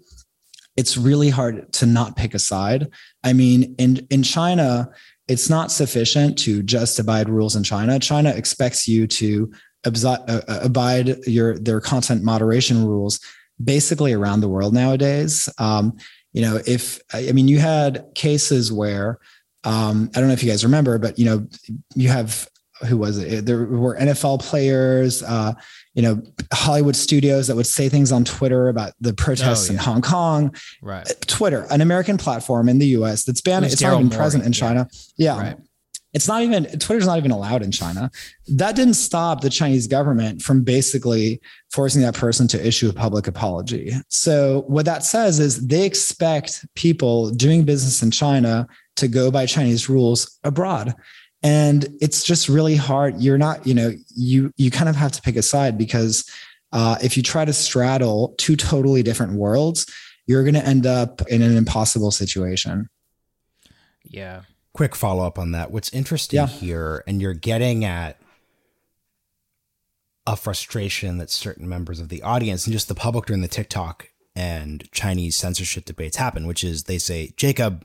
B: it's really hard to not pick a side. I mean, in in China, it's not sufficient to just abide rules in China. China expects you to uh, uh, abide your their content moderation rules basically around the world nowadays. Um, you know, if I mean, you had cases where um, I don't know if you guys remember, but you know, you have who was it? There were NFL players, uh, you know, Hollywood studios that would say things on Twitter about the protests oh, yeah. in Hong Kong.
C: Right.
B: Twitter, an American platform in the US that's banned. It it's Daryl not even Morey. present in China. Yeah. yeah. Right. It's not even Twitter's not even allowed in China. That didn't stop the Chinese government from basically forcing that person to issue a public apology. So what that says is they expect people doing business in China to go by Chinese rules abroad and it's just really hard. You're not you know you you kind of have to pick a side because uh, if you try to straddle two totally different worlds you're going to end up in an impossible situation.
C: Yeah.
A: Quick follow-up on that. What's interesting yeah. here and you're getting at a frustration that certain members of the audience and just the public during the tiktok and chinese censorship debates happen which is they say jacob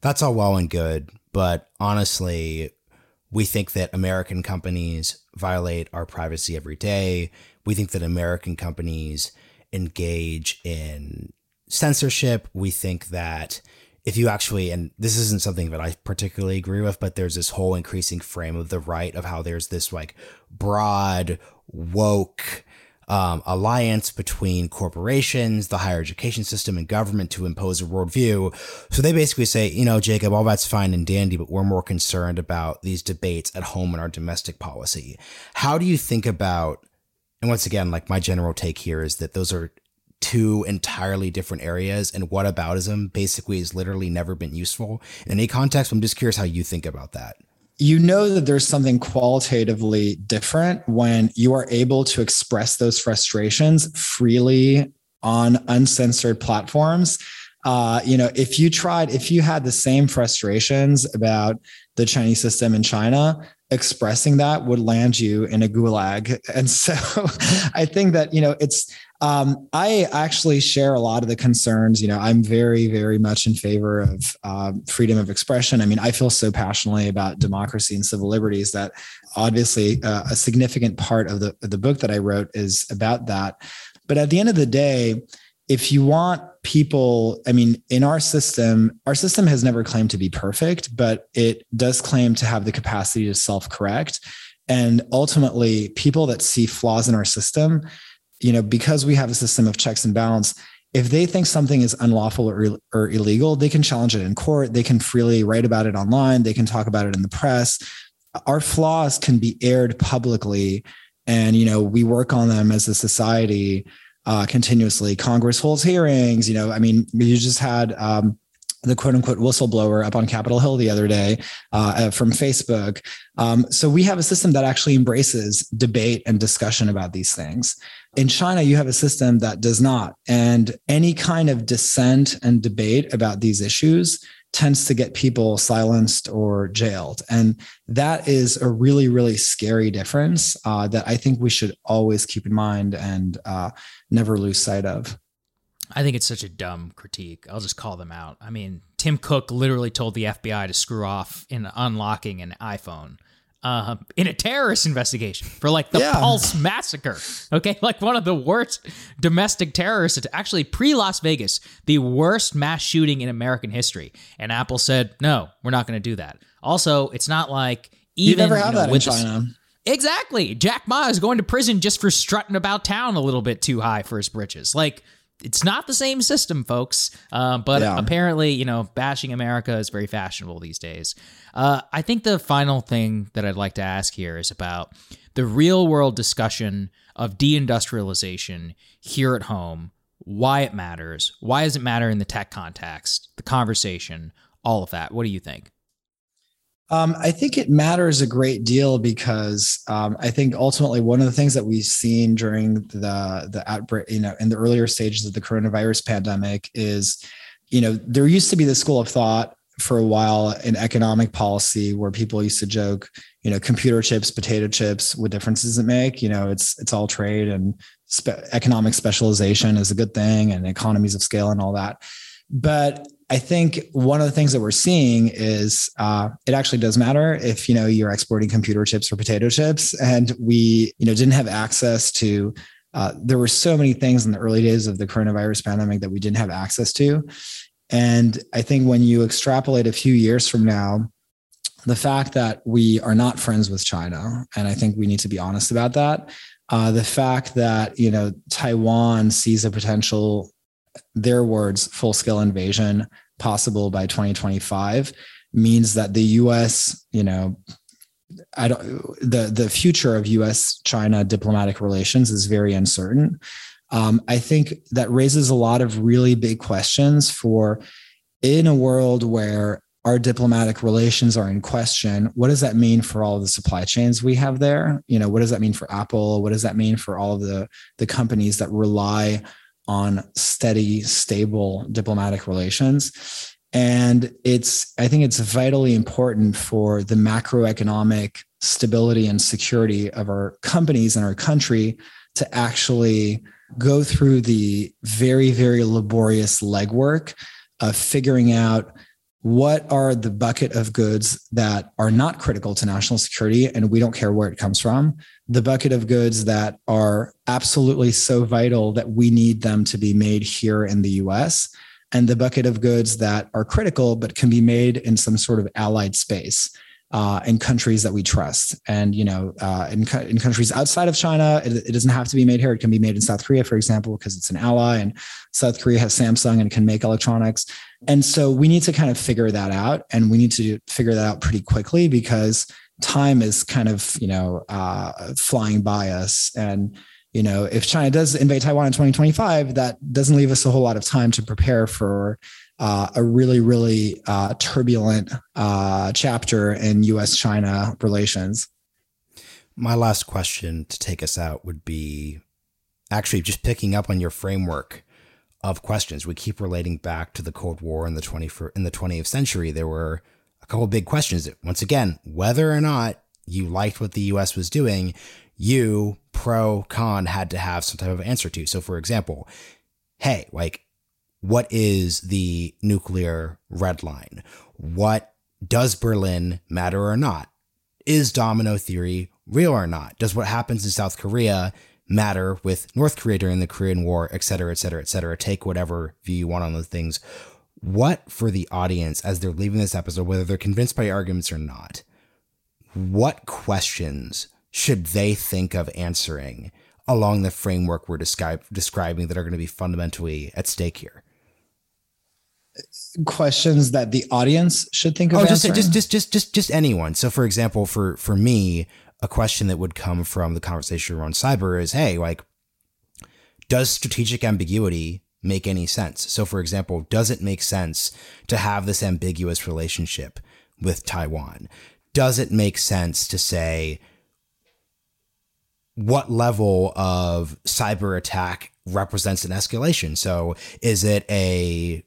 A: that's all well and good but honestly we think that American companies violate our privacy every day. We think that American companies engage in censorship. We think that if you actually, and this isn't something that I particularly agree with, but there's this whole increasing frame of the right of how there's this like broad, woke, um, alliance between corporations, the higher education system, and government to impose a worldview. So they basically say, you know, Jacob, all that's fine and dandy, but we're more concerned about these debates at home in our domestic policy. How do you think about, and once again, like my general take here is that those are two entirely different areas and whataboutism basically has literally never been useful in any context. I'm just curious how you think about that
B: you know that there's something qualitatively different when you are able to express those frustrations freely on uncensored platforms uh, you know, if you tried, if you had the same frustrations about the Chinese system in China, expressing that would land you in a gulag. And so I think that, you know, it's, um, I actually share a lot of the concerns. You know, I'm very, very much in favor of uh, freedom of expression. I mean, I feel so passionately about democracy and civil liberties that obviously uh, a significant part of the, of the book that I wrote is about that. But at the end of the day, if you want people, I mean, in our system, our system has never claimed to be perfect, but it does claim to have the capacity to self correct. And ultimately, people that see flaws in our system, you know, because we have a system of checks and balance, if they think something is unlawful or, or illegal, they can challenge it in court. They can freely write about it online. They can talk about it in the press. Our flaws can be aired publicly. And, you know, we work on them as a society uh, continuously. Congress holds hearings. You know, I mean, you just had um, the quote unquote whistleblower up on Capitol Hill the other day uh, from Facebook. Um, so we have a system that actually embraces debate and discussion about these things. In China, you have a system that does not. And any kind of dissent and debate about these issues tends to get people silenced or jailed. And that is a really, really scary difference uh, that I think we should always keep in mind and uh, never lose sight of.
C: I think it's such a dumb critique. I'll just call them out. I mean, Tim Cook literally told the FBI to screw off in unlocking an iPhone uh, in a terrorist investigation for like the yeah. Pulse massacre. Okay, like one of the worst domestic terrorists, It's actually pre Las Vegas, the worst mass shooting in American history. And Apple said, no, we're not going to do that. Also, it's not like even
B: you never have you know, that in China.
C: exactly, Jack Ma is going to prison just for strutting about town a little bit too high for his britches. Like it's not the same system, folks. Uh, but yeah. apparently, you know, bashing America is very fashionable these days. Uh, I think the final thing that I'd like to ask here is about the real world discussion of deindustrialization here at home, why it matters, why does it matter in the tech context, the conversation, all of that. What do you think?
B: Um, I think it matters a great deal because um, I think ultimately one of the things that we've seen during the the outbreak, you know, in the earlier stages of the coronavirus pandemic is, you know, there used to be the school of thought for a while in economic policy where people used to joke, you know, computer chips, potato chips, what difference does it make? You know, it's it's all trade and spe- economic specialization is a good thing and economies of scale and all that. But I think one of the things that we're seeing is uh, it actually does matter if you know you're exporting computer chips or potato chips, and we you know didn't have access to. Uh, there were so many things in the early days of the coronavirus pandemic that we didn't have access to, and I think when you extrapolate a few years from now, the fact that we are not friends with China, and I think we need to be honest about that. Uh, the fact that you know Taiwan sees a potential their words, full scale invasion possible by 2025 means that the US, you know, I don't the the future of US China diplomatic relations is very uncertain. Um, I think that raises a lot of really big questions for in a world where our diplomatic relations are in question what does that mean for all the supply chains we have there you know what does that mean for apple what does that mean for all of the the companies that rely on steady, stable diplomatic relations. And it's, I think it's vitally important for the macroeconomic stability and security of our companies and our country to actually go through the very, very laborious legwork of figuring out what are the bucket of goods that are not critical to national security and we don't care where it comes from? The bucket of goods that are absolutely so vital that we need them to be made here in the US and the bucket of goods that are critical but can be made in some sort of allied space uh, in countries that we trust. And you know, uh, in, in countries outside of China, it, it, doesn't have to be made here. It can be made in South Korea, for example, because it's an ally, and South Korea has Samsung and can make electronics. And so we need to kind of figure that out, and we need to figure that out pretty quickly because time is kind of you know uh, flying by us and you know if china does invade taiwan in 2025 that doesn't leave us a whole lot of time to prepare for uh, a really, really uh, turbulent uh, chapter in US China relations.
A: My last question to take us out would be actually just picking up on your framework. of questions. We keep relating back to the Cold War in the 20 in the 20th century. There were a couple big questions. Once again, whether or not you liked what the US was doing, you pro con had to have some type of answer to. So for example, hey, like what is the nuclear red line? What does Berlin matter or not? Is domino theory real or not? Does what happens in South Korea matter with North Korea during the Korean War, et cetera, et cetera, et cetera? Take whatever view you want on those things. What for the audience as they're leaving this episode, whether they're convinced by arguments or not, what questions should they think of answering along the framework we're describing that are going to be fundamentally at stake here?
B: Questions that the audience should think oh, of? Oh,
A: just, just, just, just, just, just anyone. So, for example, for for me, a question that would come from the conversation around cyber is, hey, like, does strategic ambiguity make any sense? So, for example, does it make sense to have this ambiguous relationship with Taiwan? Does it make sense to say what level of cyber attack represents an escalation? So, is it a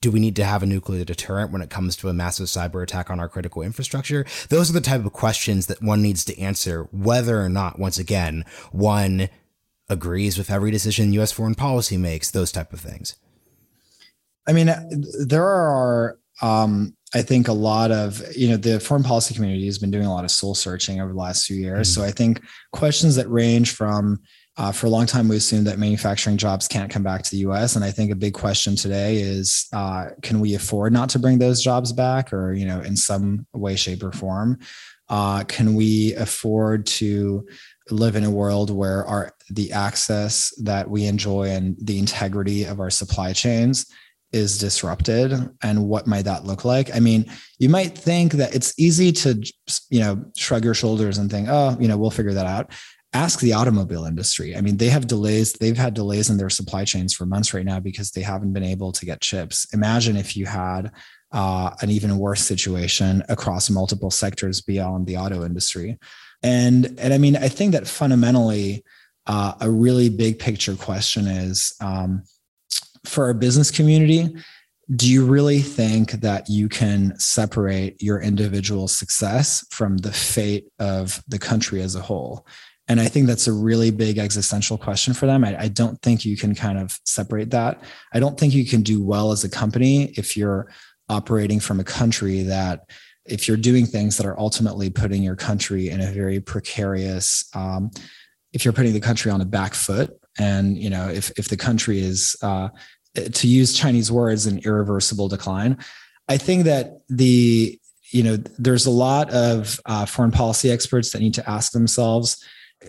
A: do we need to have a nuclear deterrent when it comes to a massive cyber attack on our critical infrastructure? Those are the type of questions that one needs to answer, whether or not, once again, one agrees with every decision U.S. foreign policy makes, those type of things.
B: I mean, there are, um, I think, a lot of, you know, the foreign policy community has been doing a lot of soul searching over the last few years. Mm-hmm. So I think questions that range from, uh, for a long time, we assumed that manufacturing jobs can't come back to the U.S. And I think a big question today is, uh, can we afford not to bring those jobs back, or you know, in some way, shape, or form? Uh, can we afford to live in a world where our the access that we enjoy and the integrity of our supply chains is disrupted and what might that look like i mean you might think that it's easy to you know shrug your shoulders and think oh you know we'll figure that out ask the automobile industry. I mean, they have delays. They've had delays in their supply chains for months right now because they haven't been able to get chips. Imagine if you had uh, an even worse situation across multiple sectors beyond the auto industry. And and I mean, I think that fundamentally, uh, a really big picture question is um, for our business community. Do you really think that you can separate your individual success from the fate of the country as a whole? And I think that's a really big existential question for them. I, I, don't think you can kind of separate that. I don't think you can do well as a company if you're operating from a country that, if you're doing things that are ultimately putting your country in a very precarious, um, if you're putting the country on a back foot, and you know, if if the country is, uh, to use Chinese words, an irreversible decline. I think that the you know there's a lot of uh, foreign policy experts that need to ask themselves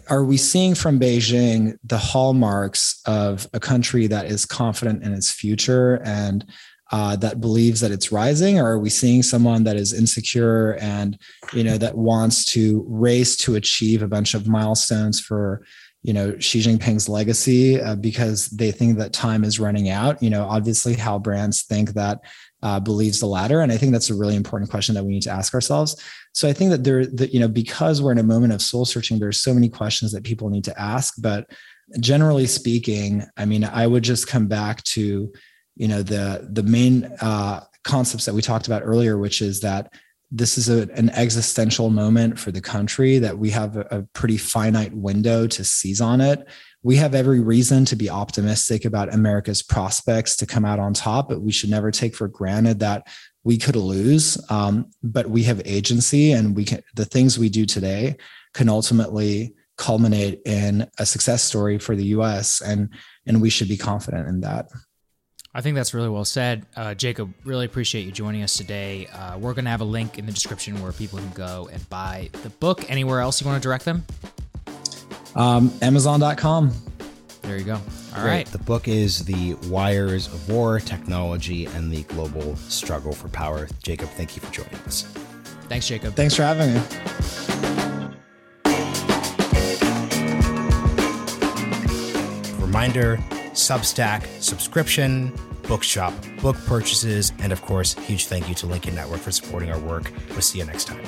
B: are we seeing from Beijing the hallmarks of a country that is confident in its future and uh, that believes that it's rising, or are we seeing someone that is insecure and you know that wants to race to achieve a bunch of milestones for you know Xi Jinping's legacy uh, because they think that time is running out? You know, obviously, Hal Brands think that uh, believes the latter, and I think that's a really important question that we need to ask ourselves. So I think that there, that you know, because we're in a moment of soul searching, there's so many questions that people need to ask. But generally speaking, I mean, I would just come back to, you know, the the main uh, concepts that we talked about earlier, which is that this is a, an existential moment for the country that we have a, a pretty finite window to seize on it we have every reason to be optimistic about America's prospects to come out on top, but we should never take for granted that we could lose, um, but we have agency, and we can. The things we do today can ultimately culminate in a success story for the U.S. and and we should be confident in that.
C: I think that's really well said. Uh, Jacob, really appreciate you joining us today. Uh, we're going to have a link in the description where people can go and buy the book. Anywhere else you want to direct them?
B: Um, Amazon.com.
C: There you go. All
A: Great.
C: right.
A: The book is The Wires of War, Technology, and the Global Struggle for Power. Jacob, thank you for joining us.
C: Thanks, Jacob.
B: Thanks for having me.
A: Reminder Substack subscription, bookshop book purchases, and of course, huge thank you to Lincoln Network for supporting our work. We'll see you next time.